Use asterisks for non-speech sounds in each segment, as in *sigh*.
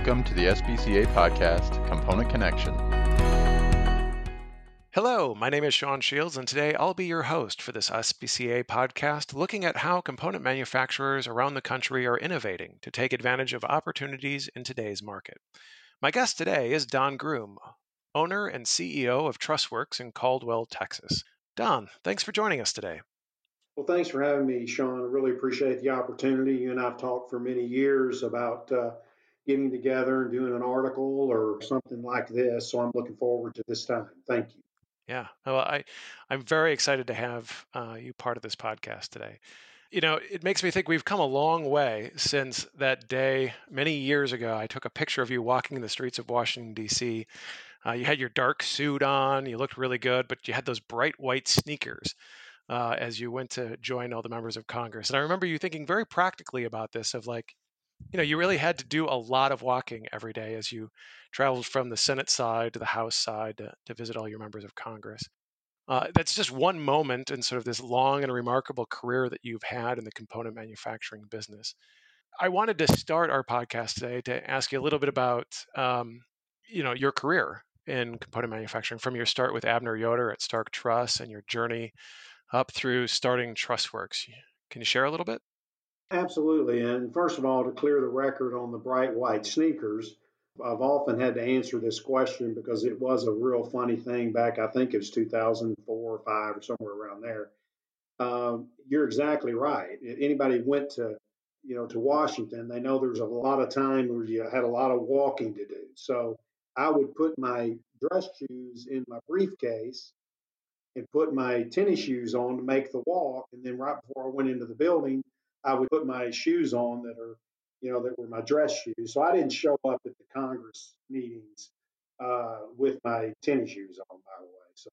Welcome to the SBCA podcast, Component Connection. Hello, my name is Sean Shields, and today I'll be your host for this SBCA podcast looking at how component manufacturers around the country are innovating to take advantage of opportunities in today's market. My guest today is Don Groom, owner and CEO of Trussworks in Caldwell, Texas. Don, thanks for joining us today. Well, thanks for having me, Sean. I really appreciate the opportunity. You and I've talked for many years about uh, getting together and doing an article or something like this. So I'm looking forward to this time. Thank you. Yeah, well, I, I'm very excited to have uh, you part of this podcast today. You know, it makes me think we've come a long way since that day many years ago. I took a picture of you walking in the streets of Washington, D.C. Uh, you had your dark suit on, you looked really good, but you had those bright white sneakers uh, as you went to join all the members of Congress. And I remember you thinking very practically about this of like, you know, you really had to do a lot of walking every day as you traveled from the Senate side to the House side to, to visit all your members of Congress. Uh, that's just one moment in sort of this long and remarkable career that you've had in the component manufacturing business. I wanted to start our podcast today to ask you a little bit about, um, you know, your career in component manufacturing from your start with Abner Yoder at Stark Truss and your journey up through starting Trussworks. Can you share a little bit? Absolutely. And first of all, to clear the record on the bright white sneakers, I've often had to answer this question because it was a real funny thing back, I think it was 2004 or 5 or somewhere around there. Um, you're exactly right. Anybody went to, you know, to Washington, they know there's a lot of time where you had a lot of walking to do. So I would put my dress shoes in my briefcase and put my tennis shoes on to make the walk. And then right before I went into the building, I would put my shoes on that are, you know, that were my dress shoes. So I didn't show up at the Congress meetings uh, with my tennis shoes on, by the way. So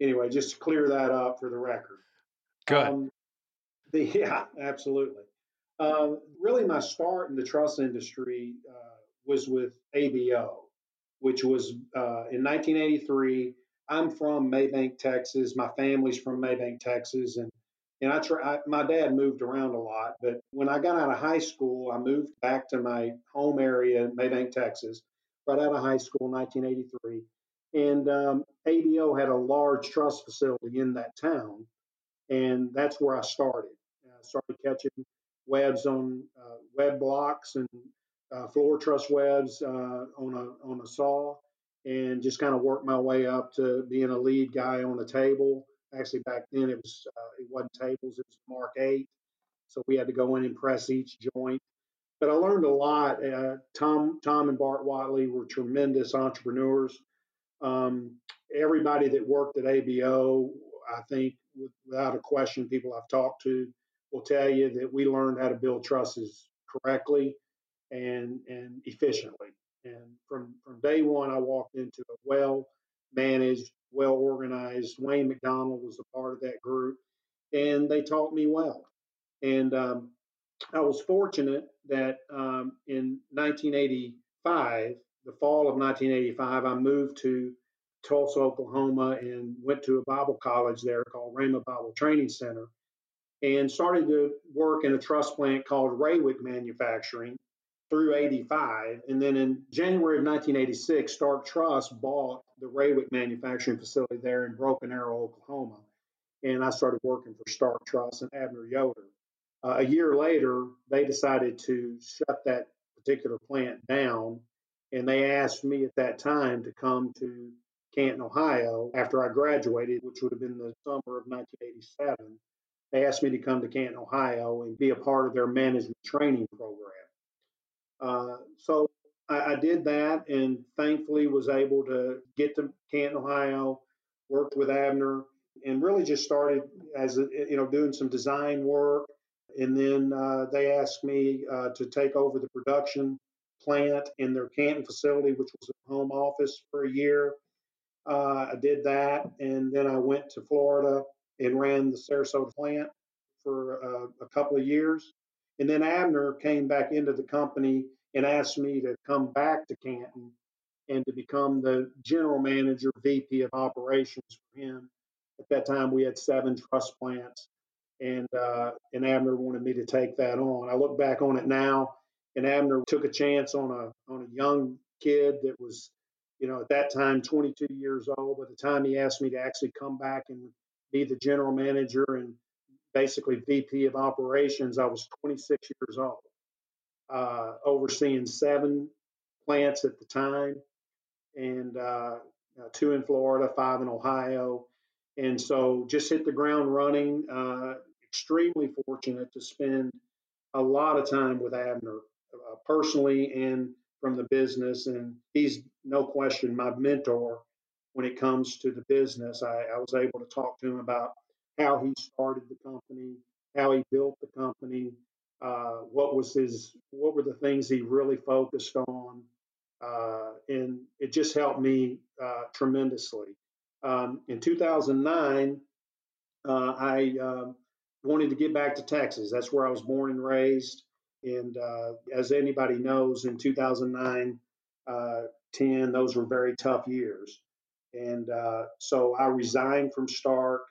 anyway, just to clear that up for the record. Good. Um, the, *laughs* yeah, absolutely. Um, really, my start in the truss industry uh, was with ABO, which was uh, in 1983. I'm from Mabank, Texas. My family's from Mabank, Texas, and and I try. I, my dad moved around a lot, but when I got out of high school, I moved back to my home area, in Mabank, Texas, right out of high school, in 1983. And um, ABO had a large truss facility in that town, and that's where I started. I started catching webs on uh, web blocks and uh, floor truss webs uh, on a on a saw, and just kind of worked my way up to being a lead guy on a table Actually, back then it was uh, it wasn't tables; it was Mark Eight, so we had to go in and press each joint. But I learned a lot. Uh, Tom Tom and Bart Watley were tremendous entrepreneurs. Um, everybody that worked at ABO, I think, without a question, people I've talked to will tell you that we learned how to build trusses correctly and and efficiently. And from from day one, I walked into a well managed well organized. Wayne McDonald was a part of that group, and they taught me well. And um, I was fortunate that um, in 1985, the fall of 1985, I moved to Tulsa, Oklahoma, and went to a Bible college there called Rhema Bible Training Center, and started to work in a truss plant called Raywick Manufacturing through 85. And then in January of 1986, Stark Truss bought the Raywick manufacturing facility there in Broken Arrow, Oklahoma. And I started working for Stark Truss and Abner Yoder. Uh, a year later, they decided to shut that particular plant down. And they asked me at that time to come to Canton, Ohio after I graduated, which would have been the summer of 1987. They asked me to come to Canton, Ohio and be a part of their management training program. Uh, so I, I, did that and thankfully was able to get to Canton, Ohio, worked with Abner, and really just started as a, you know doing some design work. And then uh, they asked me uh, to take over the production plant in their Canton facility, which was a home office for a year. Uh, I did that, and then I went to Florida and ran the Sarasota plant for uh, a couple of years. And then Abner came back into the company and asked me to come back to Canton and to become the general manager, VP of operations for him. At that time, we had seven truss plants, and uh, and Abner wanted me to take that on. I look back on it now, and Abner took a chance on a on a young kid that was, you know, at that time 22 years old. By the time he asked me to actually come back and be the general manager and basically VP of operations, I was 26 years old, uh, overseeing seven plants at the time, and uh, uh, two in Florida, five in Ohio. And so just hit the ground running. Uh, extremely fortunate to spend a lot of time with Abner uh, personally and from the business. And he's no question my mentor when it comes to the business. I, I was able to talk to him about how he started the company, how he built the company, uh, what was his, what were the things he really focused on, uh, and it just helped me uh, tremendously. Um, in 2009, uh, I um, wanted to get back to Texas. That's where I was born and raised. And uh, as anybody knows, in 2009, uh, 10, those were very tough years. And so I resigned from Stark.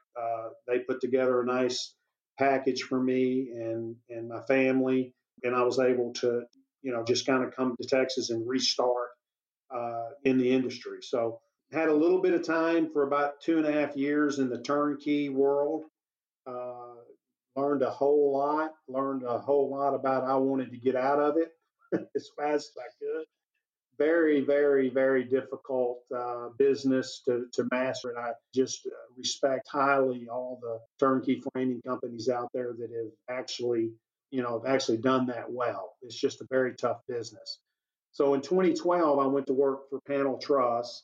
they put together a nice package for me and, and my family. And I was able to you know, just kind of come to Texas and restart uh, in the industry. So had a little bit of time for about two and a half years in the turnkey world. Uh, learned a whole lot. Learned a whole lot about I wanted to get out of it *laughs* as fast as I could. Very, very, very difficult uh, business to, to master. And I just uh, respect highly all the turnkey framing companies out there that have actually you know, have actually done that well. It's just a very tough business. So in 2012, I went to work for Panel Truss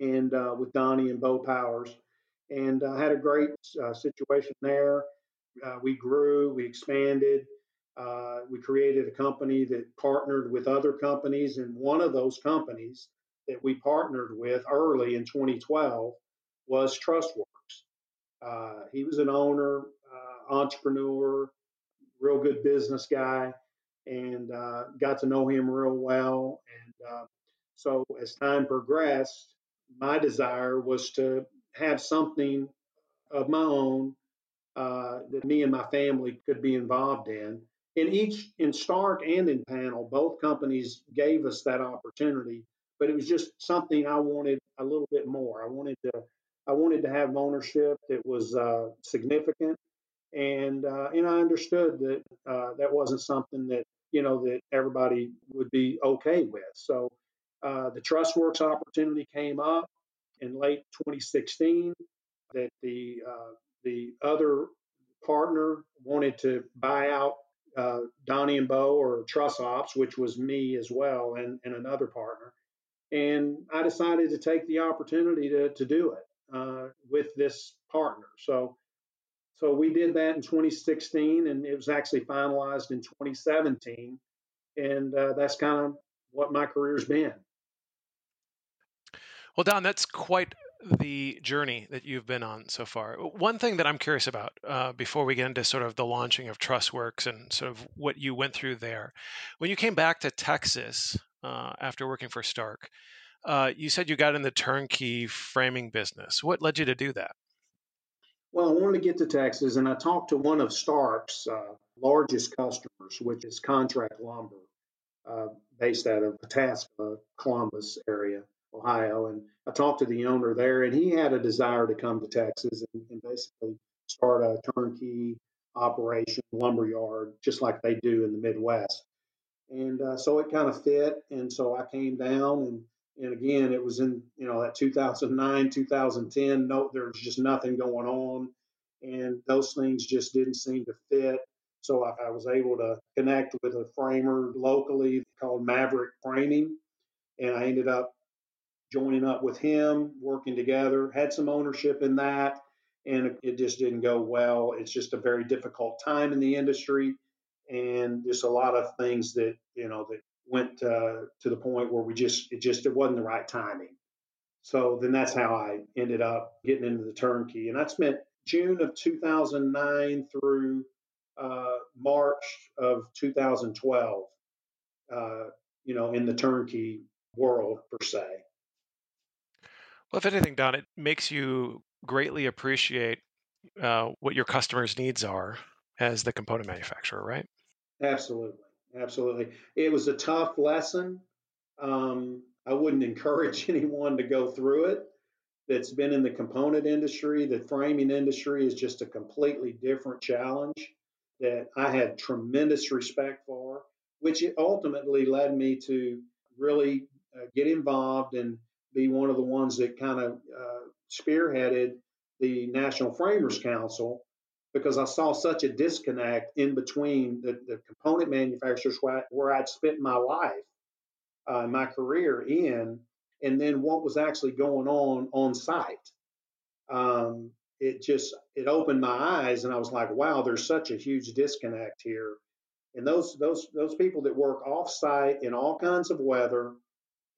and uh, with Donnie and Bo Powers, and I uh, had a great uh, situation there. Uh, we grew, we expanded, uh, we created a company that partnered with other companies, and one of those companies that we partnered with early in 2012 was Trussworks. Uh, he was an owner, entrepreneur, real good business guy, and uh, got to know him real well. And uh, so as time progressed, my desire was to have something of my own uh, that me and my family could be involved in. In each, in Stark and in Panel, both companies gave us that opportunity, but it was just something I wanted a little bit more. I wanted to, I wanted to have ownership that was uh, significant and uh, and I understood that uh, that wasn't something that you know that everybody would be okay with. So uh, the Trussworks opportunity came up in late 2016 that the uh, the other partner wanted to buy out uh, Donnie and Bo or Truss Ops, which was me as well, and, and another partner. And I decided to take the opportunity to, to do it uh, with this partner. So so we did that in 2016, and it was actually finalized in 2017. And uh, that's kind of what my career's been. Well, Don, that's quite the journey that you've been on so far. One thing that I'm curious about uh, before we get into sort of the launching of Trussworks and sort of what you went through there, when you came back to Texas uh, after working for Stark, uh, you said you got in the turnkey framing business. What led you to do that? Well, I wanted to get to Texas, and I talked to one of Stark's uh, largest customers, which is Contract Lumber, uh, based out of Pataskala, Columbus area, Ohio. And I talked to the owner there, and he had a desire to come to Texas and, and basically start a turnkey operation, lumber yard, just like they do in the Midwest. And uh, so it kind of fit, and so I came down and and again, it was in you know that 2009, 2010. No, there was just nothing going on, and those things just didn't seem to fit. So I, I was able to connect with a framer locally called Maverick Framing, and I ended up joining up with him, working together. Had some ownership in that, and it just didn't go well. It's just a very difficult time in the industry, and just a lot of things that you know that went uh, to the point where we just it just it wasn't the right timing. So then that's how I ended up getting into the turnkey, and I spent June of 2009 through uh, March of 2012. Uh, you know, in the turnkey world per se. Well, if anything, Don, it makes you greatly appreciate uh, what your customers' needs are as the component manufacturer, right? Absolutely absolutely. It was a tough lesson. Um, I wouldn't *laughs* encourage anyone to go through it that's been in the component industry. The framing industry is just a completely different challenge that I had tremendous respect for, which ultimately led me to really uh, get involved and be one of the ones that kind of uh, spearheaded the National Framers Council because I saw such a disconnect in between the, the component manufacturers where, where I'd spent my life, uh, my career in, and then what was actually going on on site. Um, it just it opened my eyes, and I was like, wow, there's such a huge disconnect here. And those those those people that work off site in all kinds of weather,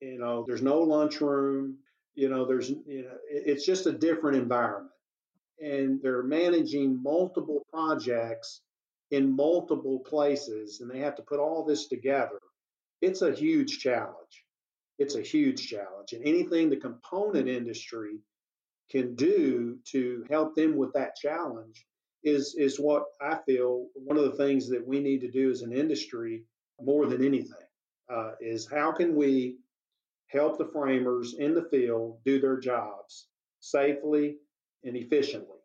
you know, there's no lunchroom, you know, there's you know, it's just a different environment and they're managing multiple projects in multiple places and they have to put all this together. It's a huge challenge. It's a huge challenge. And anything the component industry can do to help them with that challenge is, is what I feel one of the things that we need to do as an industry more than anything uh, is how can we help the framers in the field do their jobs safely and efficiently.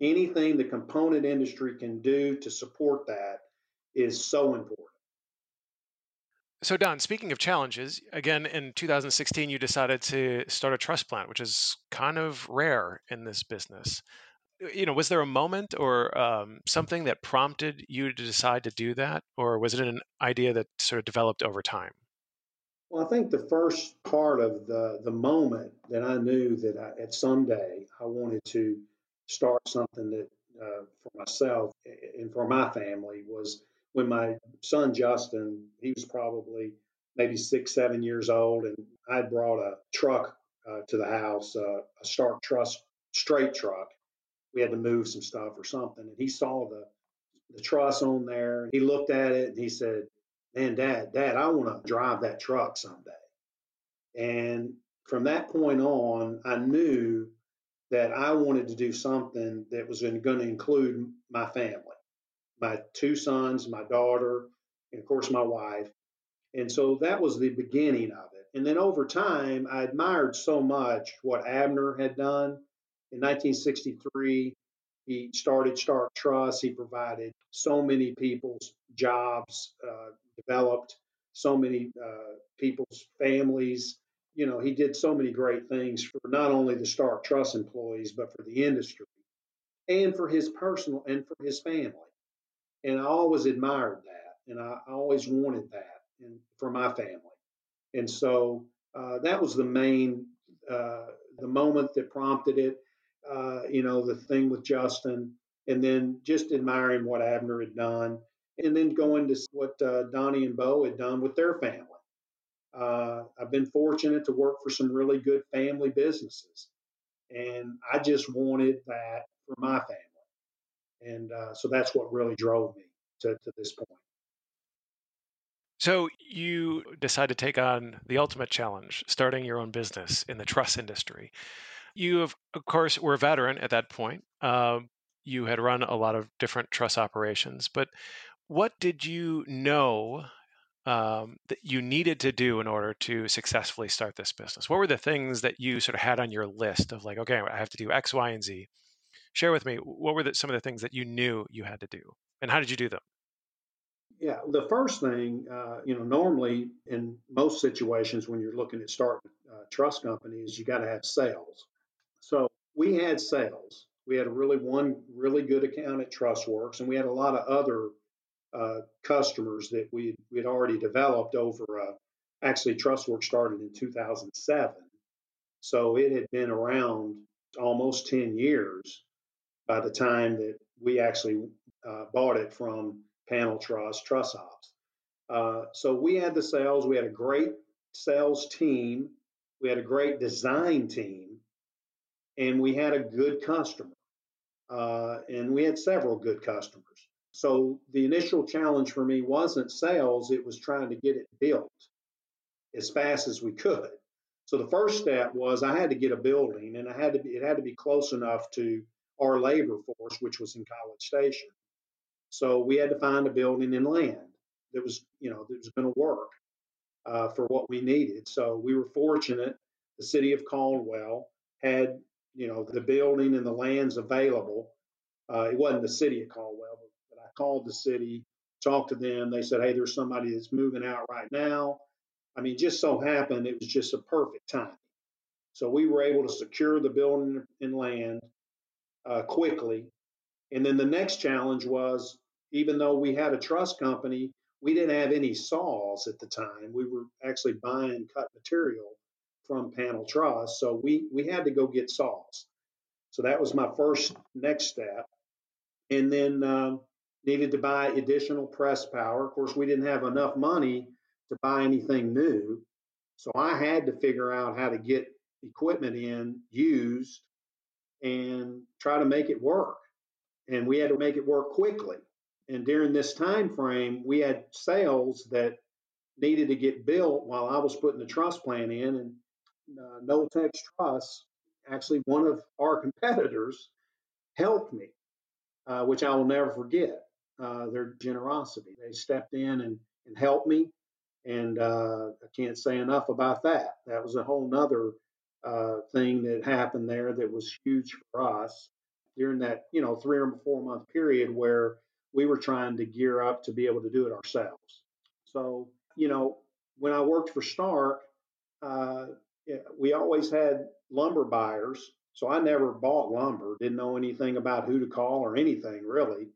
Anything the component industry can do to support that is so important. So, Don, speaking of challenges, again, in 2016, you decided to start a truss plant, which is kind of rare in this business. You know, was there a moment or um, something that prompted you to decide to do that, or was it an idea that sort of developed over time? Well, I think the first part of the the moment that I knew that I, at someday I wanted to start something that uh, for myself and for my family was when my son Justin, he was probably maybe six, seven years old, and I brought a truck uh, to the house, uh, a Stark Truss straight truck. We had to move some stuff or something, and he saw the the truss on there. He looked at it and he said, man, dad, dad, I want to drive that truck someday. And from that point on, I knew that I wanted to do something that was going to include my family, my two sons, my daughter, and of course, my wife. And so that was the beginning of it. And then over time, I admired so much what Abner had done. In 1963, he started Stark Truss. He provided so many people's jobs, uh, developed so many uh, people's families. You know, he did so many great things for not only the Stark Truss employees, but for the industry and for his personal and for his family. And I always admired that, and I always wanted that for my family. And so uh, that was the main, uh, the moment that prompted it. Uh, you know, the thing with Justin, and then just admiring what Abner had done and then going to what uh, Donnie and Bo had done with their family. Uh, I've been fortunate to work for some really good family businesses, and I just wanted that for my family, and uh, so that's what really drove me to, to this point. So you decide to take on the ultimate challenge, starting your own business in the truss industry. You, have, of course, were a veteran at that point. Uh, you had run a lot of different truss operations, but what did you know um, that you needed to do in order to successfully start this business? What were the things that you sort of had on your list of like, okay, I have to do X, Y, and Z? Share with me what were the, some of the things that you knew you had to do, and how did you do them? Yeah, the first thing, uh, you know, normally in most situations when you're looking at starting uh, truss companies, you got to have sales. So we had sales. We had a really one really good account at Trussworks, and we had a lot of other uh, customers that we we had already developed over. Uh, actually, Trussworks started in 2007, so it had been around almost 10 years by the time that we actually uh, bought it from Panel Trust Truss Ops. Uh, so we had the sales. We had a great sales team. We had a great design team, and we had a good customer. Uh, and we had several good customers. So the initial challenge for me wasn't sales, it was trying to get it built as fast as we could. So the first step was I had to get a building and I had to be, it had to be close enough to our labor force, which was in College Station. So we had to find a building and land. that was you know that was going to work uh, for what we needed. So we were fortunate. The city of Caldwell had you know the building and the lands available. Uh, it wasn't the city of Caldwell, but, but I called the city, talked to them. They said, "Hey, there's somebody that's moving out right now." I mean, just so happened it was just a perfect time. So we were able to secure the building and land uh, quickly. And then the next challenge was even though we had a trust company, we didn't have any saws at the time. We were actually buying cut material from panel truss. So we, we had to go get saws. So that was my first next step. And then um, needed to buy additional press power. Of course, we didn't have enough money to buy anything new. So I had to figure out how to get equipment in used and try to make it work. And we had to make it work quickly. And during this time frame, we had sales that needed to get built while I was putting the truss plant in. And uh, Notex Truss, actually one of our competitors, helped me, uh, which I will never forget. Uh, their generosity. They stepped in and, and helped me. And uh, I can't say enough about that. That was a whole nother uh, thing that happened there that was huge for us during that, you know, three or four month period where we were trying to gear up to be able to do it ourselves. So, you know, when I worked for Stark, uh, we always had lumber buyers. So I never bought lumber, didn't know anything about who to call or anything really.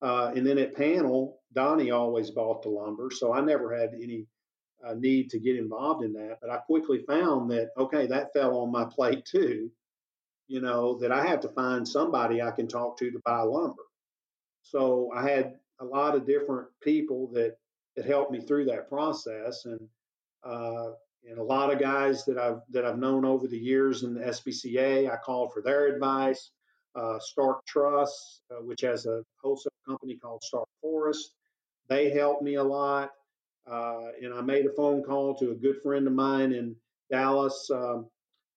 Uh, and then at Panel, Donnie always bought the lumber. So I never had any uh, need to get involved in that. But I quickly found that, okay, that fell on my plate too. You know, that I have to find somebody I can talk to to buy lumber. So I had a lot of different people that that helped me through that process, and uh, and a lot of guys that I've that I've known over the years in the SBCA, I called for their advice. Uh, Stark Truss, uh, which has a wholesale company called Stark Forest, they helped me a lot. Uh, and I made a phone call to a good friend of mine in Dallas um,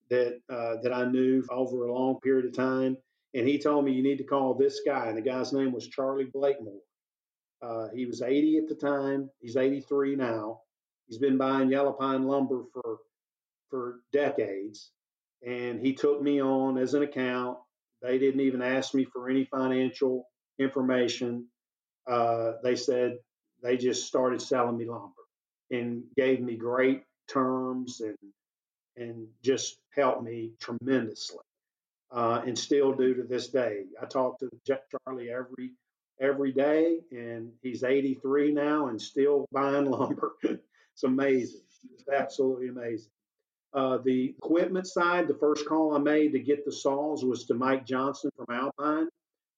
that uh, that I knew over a long period of time, and he told me you need to call this guy. And the guy's name was Charlie Blakemore. Uh, he was 80 at the time. He's 83 now. He's been buying yellow pine lumber for for decades, and he took me on as an account. They didn't even ask me for any financial information. Uh, they said they just started selling me lumber and gave me great terms and and just helped me tremendously uh, and still do to this day. I talk to Charlie every every day, and he's 83 now and still buying *laughs* lumber. It's amazing. It's absolutely amazing. Uh, the equipment side, the first call I made to get the saws was to Mike Johnson from Alpine.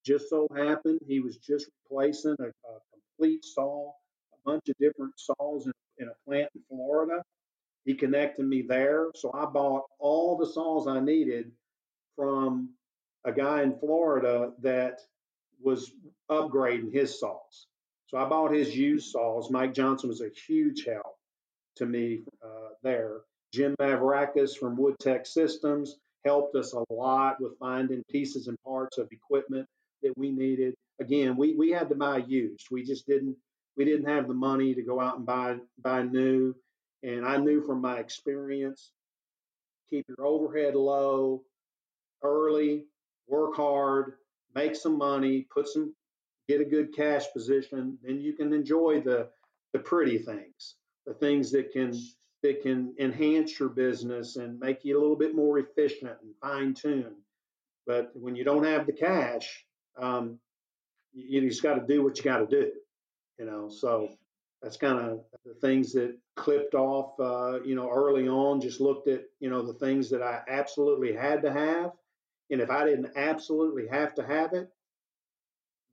Just so happened he was just replacing a, a complete saw, a bunch of different saws in, in a plant in Florida. He connected me there, so I bought all the saws I needed from a guy in Florida that was upgrading his saws. So I bought his used saws. Mike Johnson was a huge help to me uh, there. Jim Mavrakis from Wood Tech Systems helped us a lot with finding pieces and parts of equipment that we needed. Again, we, we had to buy used. We just didn't we didn't have the money to go out and buy buy new. And I knew from my experience, keep your overhead low, early, work hard, make some money, put some, get a good cash position, then you can enjoy the the pretty things, the things that can that can enhance your business and make you a little bit more efficient and fine tuned. But when you don't have the cash, um, you, you just got to do what you got to do, you know. So that's kind of the things that clipped off, uh, you know, early on. Just looked at, you know, the things that I absolutely had to have, and if I didn't absolutely have to have it,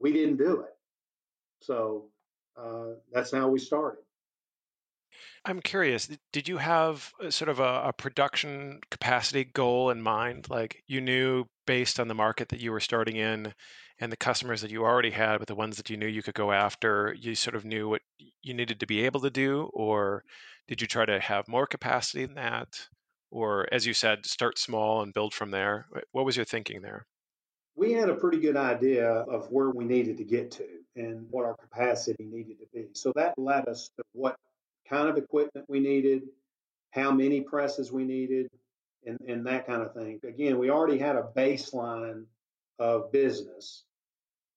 we didn't do it. So uh, that's how we started. I'm curious, did you have uh, sort of a, a, production capacity goal in mind? Like you knew based on the market that you were starting in and the customers that you already had, but the ones that you knew you could go after, you sort of knew what you needed to be able to do? Or did you try to have more capacity than that? or as you said, start small and build from there? What was your thinking there? We had a pretty good idea of where we needed to get to. and what our capacity needed to be. So that led us to what kind of equipment we needed, how many presses we needed, and, and that kind of thing. Again, we already had a baseline of business,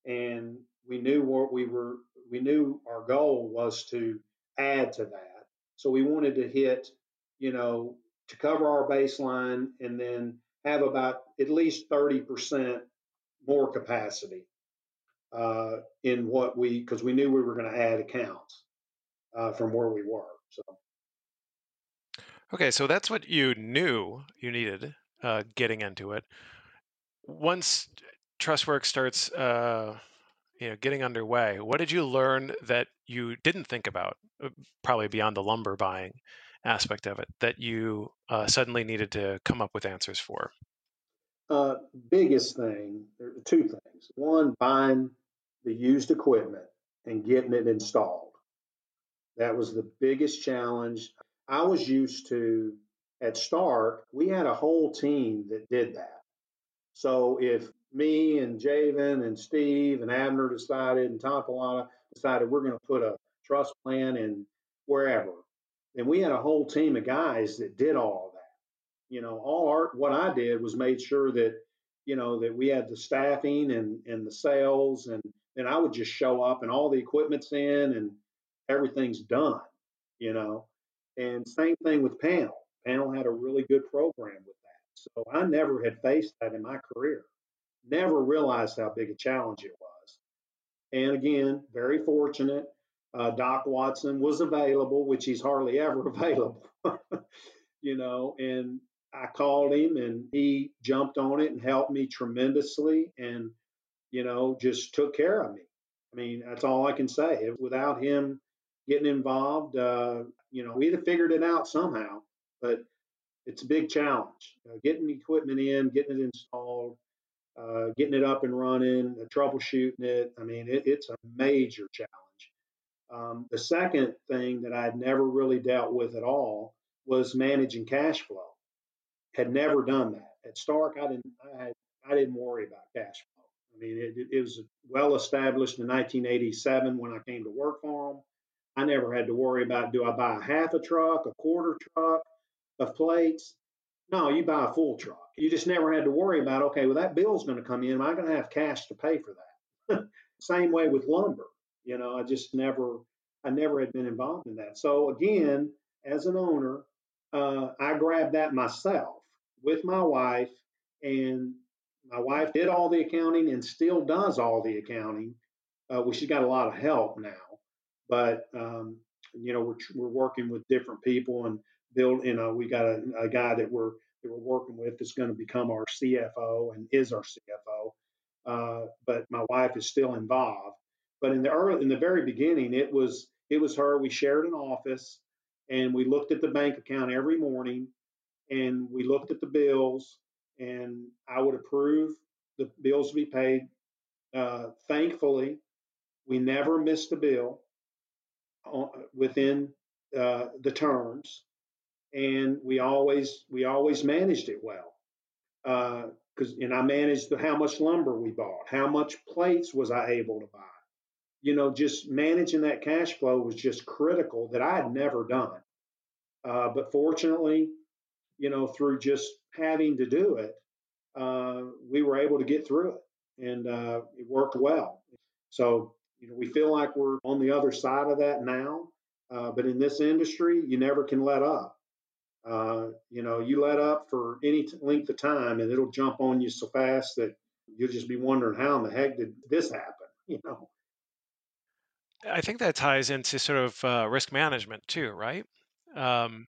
and we knew what we were. We knew our goal was to add to that. So we wanted to hit, you know, to cover our baseline and then have about at least 30% more capacity uh, in what we, because we knew we were going to add accounts uh, from where we were. So. Okay, so that's what you knew you needed uh, getting into it. Once Trussworks starts, uh, you know, getting underway, what did you learn that you didn't think about, uh, probably beyond the lumber buying aspect of it, that you uh, suddenly needed to come up with answers for? Uh, biggest thing, there are two things. One, buying the used equipment and getting it installed. That was the biggest challenge. I was used to at Stark, we had a whole team that did that. So if me and Javen and Steve and Abner decided and Tom Pilata decided we're going to put a trust plan in wherever, then we had a whole team of guys that did all of that. You know, all our what I did was made sure that you know that we had the staffing and and the sales and then I would just show up and all the equipment's in and everything's done. You know, and same thing with panel. Panel had a really good program with that. So I never had faced that in my career. Never realized how big a challenge it was. And again, very fortunate. Uh, Doc Watson was available, which he's hardly ever *laughs* available, you know. And I called him, and he jumped on it and helped me tremendously, and you know, just took care of me. I mean, that's all I can say. Without him getting involved, uh, you know, we'd have figured it out somehow. But it's a big challenge. Uh, getting equipment in, getting it installed, uh, getting it up and running, uh, troubleshooting it. I mean, it, it's a major challenge. Um, the second thing that I'd never really dealt with at all was managing cash flow. Had never done that at Stark. I didn't. I had. I didn't worry about cash flow. I mean, it, it was well established in 1987 when I came to work for them. I never had to worry about do I buy a half a truck, a quarter truck of plates? No, you buy a full truck. You just never had to worry about okay, well that bill's going to come in. Am I going to have cash to pay for that? *laughs* Same way with lumber. You know, I just never, I never had been involved in that. So again, as an owner, uh, I grabbed that myself with my wife, and my wife did all the accounting and still does all the accounting. Uh, well, she's got a lot of help now, but um, you know we're we're working with different people and build. You know, we got a, a guy that we're that we're working with that's going to become our CFO and is our CFO. Uh, but my wife is still involved. But in the early, in the very beginning, it was it was her. We shared an office, and we looked at the bank account every morning, and we looked at the bills, and I would approve the bills to be paid. Uh, thankfully, we never missed a bill within uh, the terms, and we always we always managed it well. Because uh, and I managed the, how much lumber we bought, how much plates was I able to buy you know, just managing that cash flow was just critical that I had never done. Uh, but fortunately, you know, through just having to do it, uh, we were able to get through it and uh, it worked well. So, you know, we feel like we're on the other side of that now. Uh, but in this industry, you never can let up. Uh, you know, you let up for any t- length of time and it'll jump on you so fast that you'll just be wondering how in the heck did this happen, *laughs* you know? I think that ties into sort of uh, risk management too, right? Um,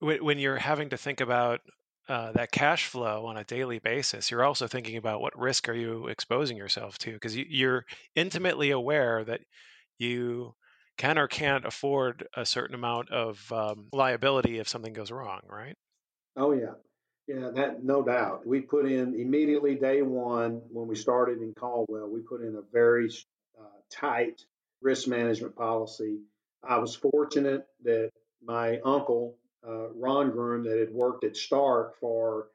when, when you're having to think about uh, that cash flow on a daily basis, you're also thinking about what risk are you exposing yourself to because you, you're intimately aware that you can or can't afford a certain amount of um, liability if something goes wrong, right? Oh yeah, yeah, that no doubt. We put in immediately day one when we started in Caldwell. We put in a very uh, tight risk management policy. I was fortunate that my uncle, uh, Ron Groom, that had worked at Stark for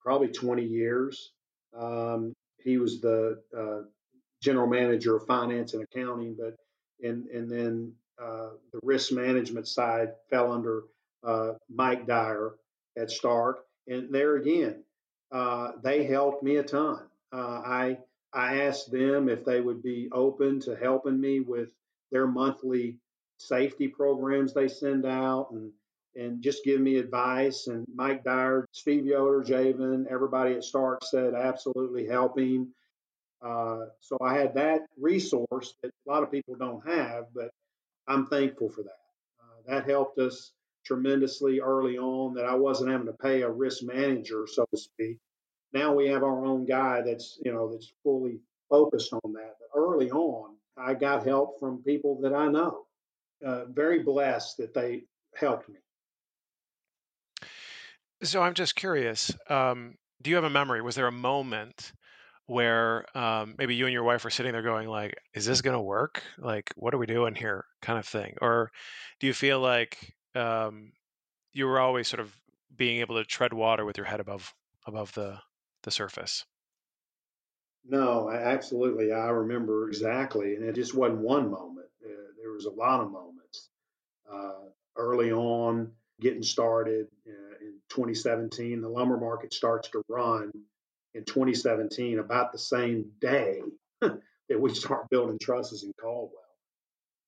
probably 20 years, um, he was the uh, general manager of finance and accounting, but and and then uh, the risk management side fell under uh, Mike Dyer at Stark, and there again, uh, they helped me a ton. Uh, I I asked them if they would be open to helping me with their monthly safety programs they send out and and just give me advice. And Mike Dyer, Steve Yoder, Javen, everybody at Stark said absolutely help him. Uh, so I had that resource that a lot of people don't have, but I'm thankful for that. Uh, that helped us tremendously early on that I wasn't having to pay a risk manager, so to speak. Now we have our own guy that's, you know, that's fully focused on that. But early on, I got help from people that I know. Uh, very blessed that they helped me. So I'm just curious. Um, do you have a memory? Was there a moment where um, maybe you and your wife were sitting there going like is this going to work like what are we doing here kind of thing or do you feel like um, you were always sort of being able to tread water with your head above above the the surface no absolutely i remember exactly and it just wasn't one moment uh, there was a lot of moments uh, early on getting started uh, 2017 the lumber market starts to run in 2017, about the same day *laughs* that we start building trusses in Caldwell.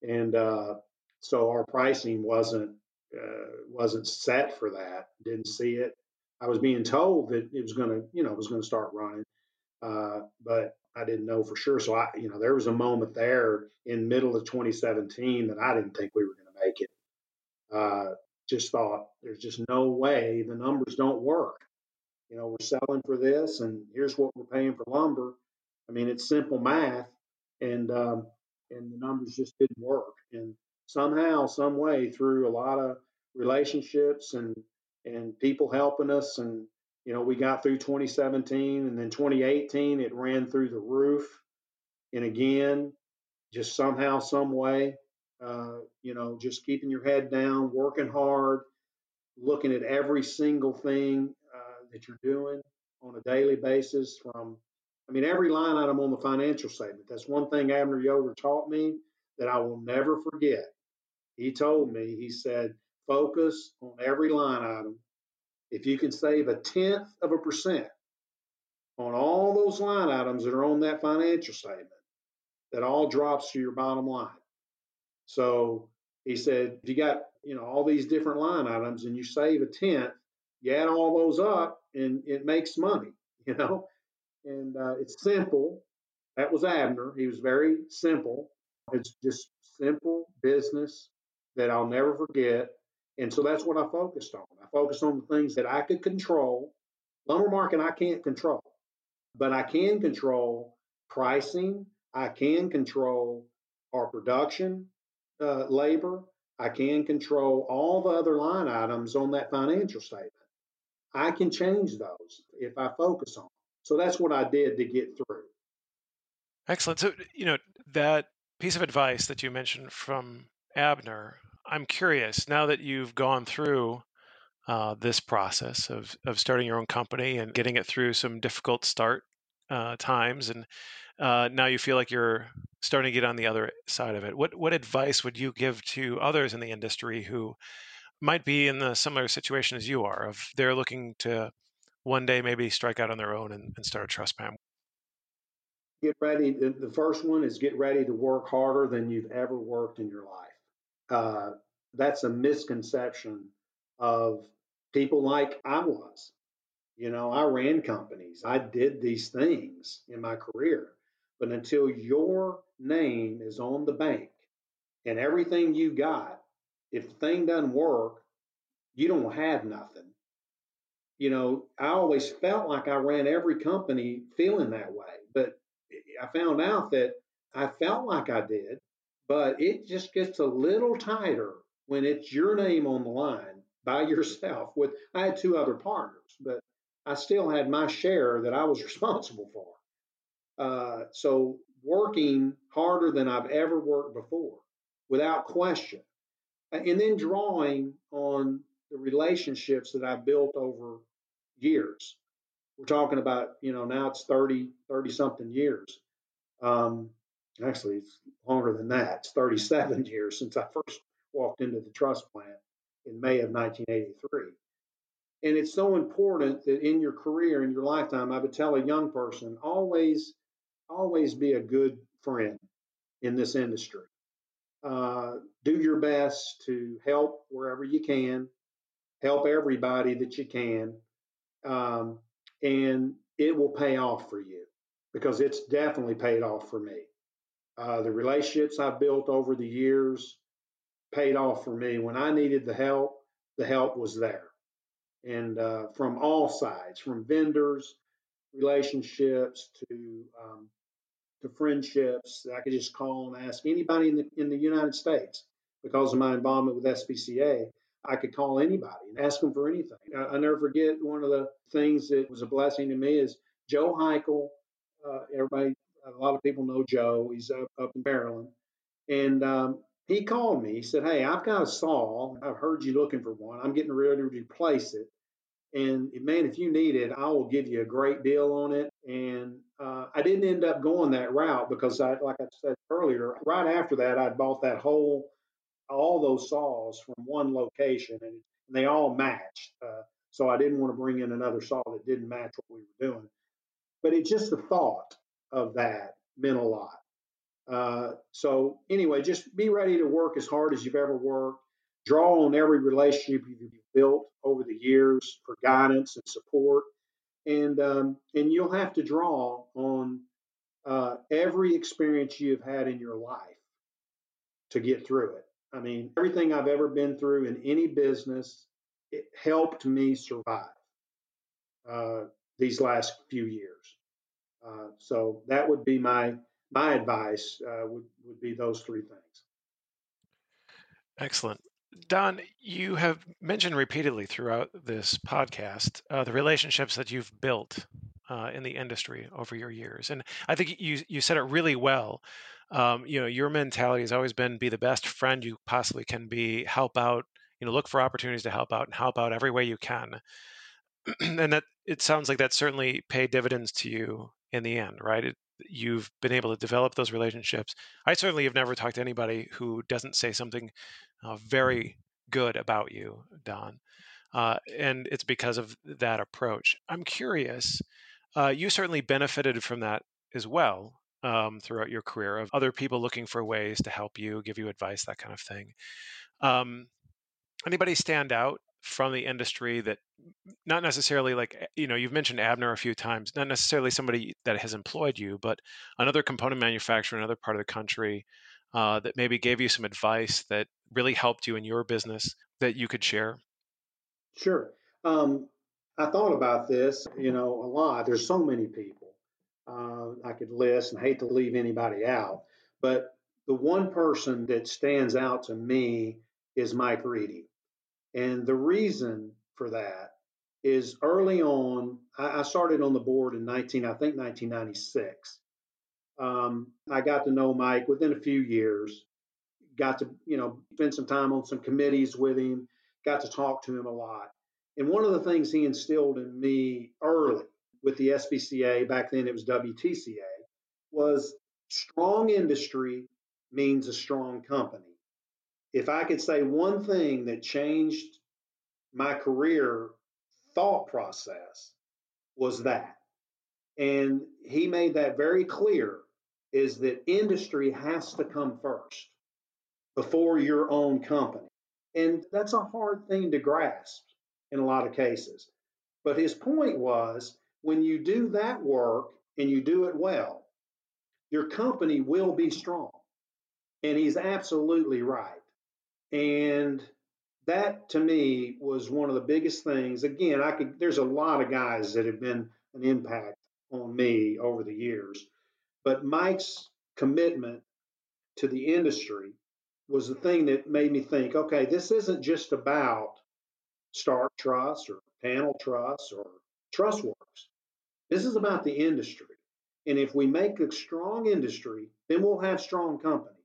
And uh, so our pricing wasn't uh, wasn't set for that. Didn't see it. I was being told that it was going to, you know, was going to start running, uh, but I didn't know for sure. So I, you know, there was a moment there in middle of 2017 that I didn't think we were going to make it. Uh, just thought there's just no way the numbers don't work you know, we're selling for this, and here's what we're paying for lumber. I mean, it's simple math, and um, and the numbers just didn't work. And somehow, some way, through a lot of relationships and and people helping us, and you know, we got through 2017, and then 2018, it ran through the roof. And again, just somehow, some way, uh, you know, just keeping your head down, working hard, looking at every single thing that you're doing on a daily basis from I mean every line item on the financial statement. That's one thing Abner Yoder taught me that I will never forget. He told me, he said, focus on every line item. If you can save a tenth of a percent on all those line items that are on that financial statement, that all drops to your bottom line. So he said, if you got, you know, all these different line items and you save a tenth, you add all those up and it makes money, *laughs* you know. And uh, it's simple. That was Abner. He was very simple. It's just simple business that I'll never forget. And so that's what I focused on. I focused on the things that I could control. Lumber market I can't control, but I can control pricing. I can control our production uh, labor. I can control all the other line items on that financial statement. I can change those if I focus on them. So that's what I did to get through. Excellent. So, you know, that piece of advice that you mentioned from Abner, I'm curious now that you've gone through uh, this process of, of starting your own company and getting it through some difficult start uh, times, and uh, now you feel like you're starting to get on the other side of it. What what advice would you give to others in the industry who might be in the similar situation as you are of they're looking to one day maybe strike out on their own and, and start a trust plan get ready the first one is get ready to work harder than you've ever worked in your life. Uh, that's a misconception of people like i was. You know i ran companies. I did these things in my career but until your name is on the bank and everything you got if the thing doesn't work, you don't have nothing. You know, I always felt like I ran every company feeling that way, but I found out that I felt like I did, but it just gets a little tighter when it's your name on the line by *laughs* yourself. With I had two other partners, but I still had my share that I was responsible for. Uh, so working harder than I've ever worked before, without question and then drawing on the relationships that I've built over years. We're talking about, you know, now it's 30, 30 something years. Um, actually, it's longer than that. It's 37 *laughs* years since I first walked into the truss plant in May of 1983. And it's so important that in your career, in your lifetime, I would tell a young person always, always be a good friend in this industry. Uh, do your best to help wherever you can, help everybody that you can, um, and it will pay off for you because it's definitely paid off for me. Uh, the relationships I've built over the years paid off for me. When I needed the help, the help was there. And uh, from all sides, from vendors, relationships to um, to friendships. I could just call and ask anybody in the in the United States because of my involvement with SBCA. I could call anybody and ask them for anything. I, I never forget one of the things that was a blessing to me is Joe Heichel. Uh, everybody, a lot of people know Joe. He's up, up in Maryland, and um, he called me. He said, "Hey, I've got a saw. I've heard you looking for one. I'm getting ready to replace it. And man, if you need it, I will give you a great deal on it. And uh, I didn't end up going that route because I, like I said earlier, right after that, I bought that whole, all those saws from one location, and, they all matched. Uh, so I didn't want to bring in another saw that didn't match what we were doing. But it just the thought of that meant a lot. Uh, so anyway, just be ready to work as hard as you've ever worked. Draw on every relationship you've built over the years for guidance and support, and um, and you'll have to draw on uh, every experience you've had in your life to get through it. I mean, everything I've ever been through in any business, it helped me survive uh, these last few years. Uh, so that would be my my advice uh, would would be those three things. Excellent. Don, you have mentioned repeatedly throughout this podcast uh, the relationships that you've built uh, in the industry over your years, and I think you you said it really well. Um, you know, your mentality has always been be the best friend you possibly can be, help out, you know, look for opportunities to help out and help out every way you can. *clears throat* and that it sounds like that certainly paid dividends to you in the end, right? It, you've been able to develop those relationships. I certainly have never talked to anybody who doesn't say something uh, very good about you, Don. Uh, and it's because of that approach. I'm curious, uh, you certainly benefited from that as well um, throughout your career of other people looking for ways to help you, give you advice, that kind of thing. Um, anybody stand out from the industry that not necessarily like eh, you know you've mentioned abner a few times not necessarily somebody that has employed you but another component manufacturer in another part of the country uh, that maybe gave you some advice that really helped you in your business that you could share? Sure. Um, i thought about this you know a lot. There's so many people uh, i could list and hate to leave anybody out but the one person that stands out to me is mike reedy and the reason for that is early on, I, I started on the board in 19, I think 1996. Um, I got to know Mike within a few years, got to, you know, spend some time on some committees with him, got to talk to him a lot. And one of the things he instilled in me early with the SBCA, back then it was WTCA, was strong industry means a strong company if I could say one thing that changed my career thought process was that. And he made that very clear is that industry has to come first before your own company. And that's a hard thing to grasp in a lot of cases. But his point was when you do that work and you do it well, your company will be strong. And he's absolutely right. And that to me was one of the biggest things. Again, I could there's a lot of guys that have been an impact on me over the years, but Mike's commitment to the industry was the thing that made me think, okay, this isn't just about Stark Truss or Panel Truss or Trussworks. This is about the industry. And if we make a strong industry, then we'll have strong companies.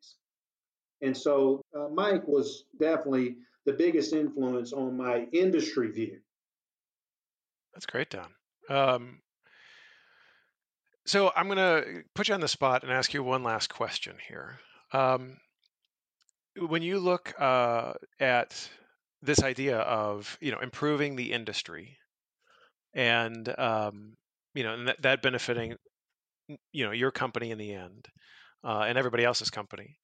And so uh, Mike was definitely the biggest influence on my industry view. That's great, Don. Um, So I'm going to put you on the spot and ask you one last question here. Um, when you look uh, at this idea of you know improving the industry and um, you know and that, that benefiting you know your company in the end uh, and everybody else's company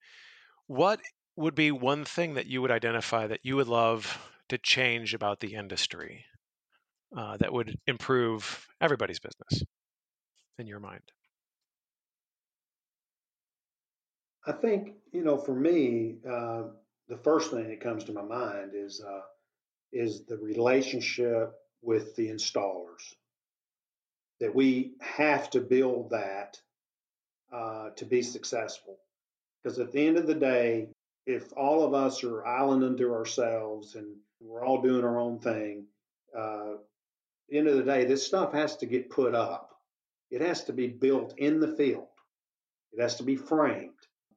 what would be one thing that you would identify that you would love to change about the industry uh, that would improve everybody's business in your mind I think, you know, for me, uh, the first thing that comes to my mind is uh, is the relationship with the installers. That we have to build that uh, to be successful. Because at the end of the day, if all of us are island unto ourselves and we're all doing our own thing, uh, the end of the day, this stuff has to get put up. It has to be built in the field. It has to be framed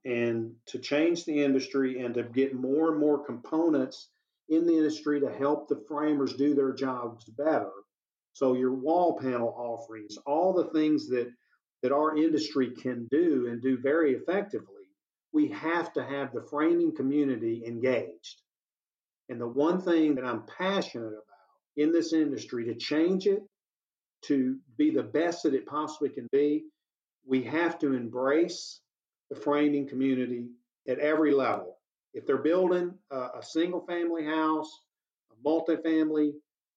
and to change the industry and to get more and more components in the industry to help the framers do their jobs better. So your wall panel offerings, all the things that that our industry can do and do very effectively, we have to have the framing community engaged. And the one thing that I'm passionate about in this industry to change it to be the best that it possibly can be, we have to embrace the framing community at every level. If they're building a, a single family house, a multifamily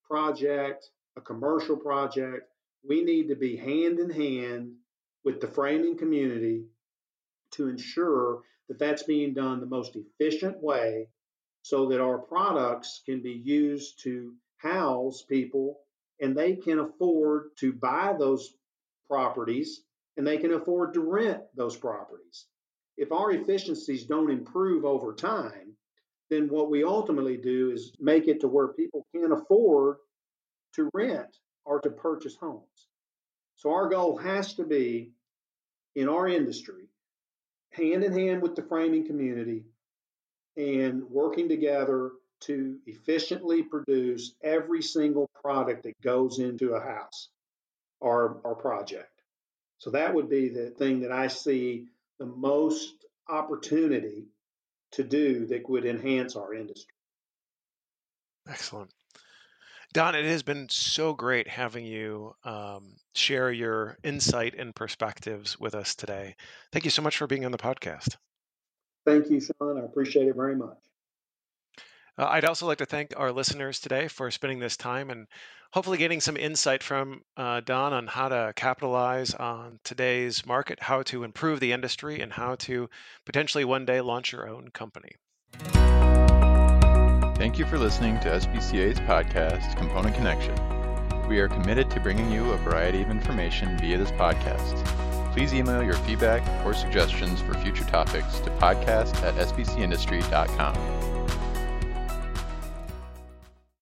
project, a commercial project, we need to be hand in hand with the framing community to ensure that that's being done the most efficient way so that our products can be used to house people and they can afford to buy those properties and they can afford to rent those properties. If our efficiencies don't improve over time, then what we ultimately do is make it to where people can't afford to rent or to purchase homes. So our goal has to be in our industry, hand in hand with the framing community and working together to efficiently produce every single product that goes into a house or, or project. So that would be the thing that I see the most opportunity to do that would enhance our industry. Excellent. Don, it has been so great having you um, share your insight and perspectives with us today. Thank you so much for being on the podcast. Thank you, Sean. I appreciate it very much. Uh, I'd also like to thank our listeners today for spending this time and hopefully getting some insight from uh, Don on how to capitalize on today's market, how to improve the industry, and how to potentially one day launch your own company. Thank you for listening to SBCA's podcast, Component Connection. We are committed to bringing you a variety of information via this podcast. Please email your feedback or suggestions for future topics to podcast at sbcindustry.com.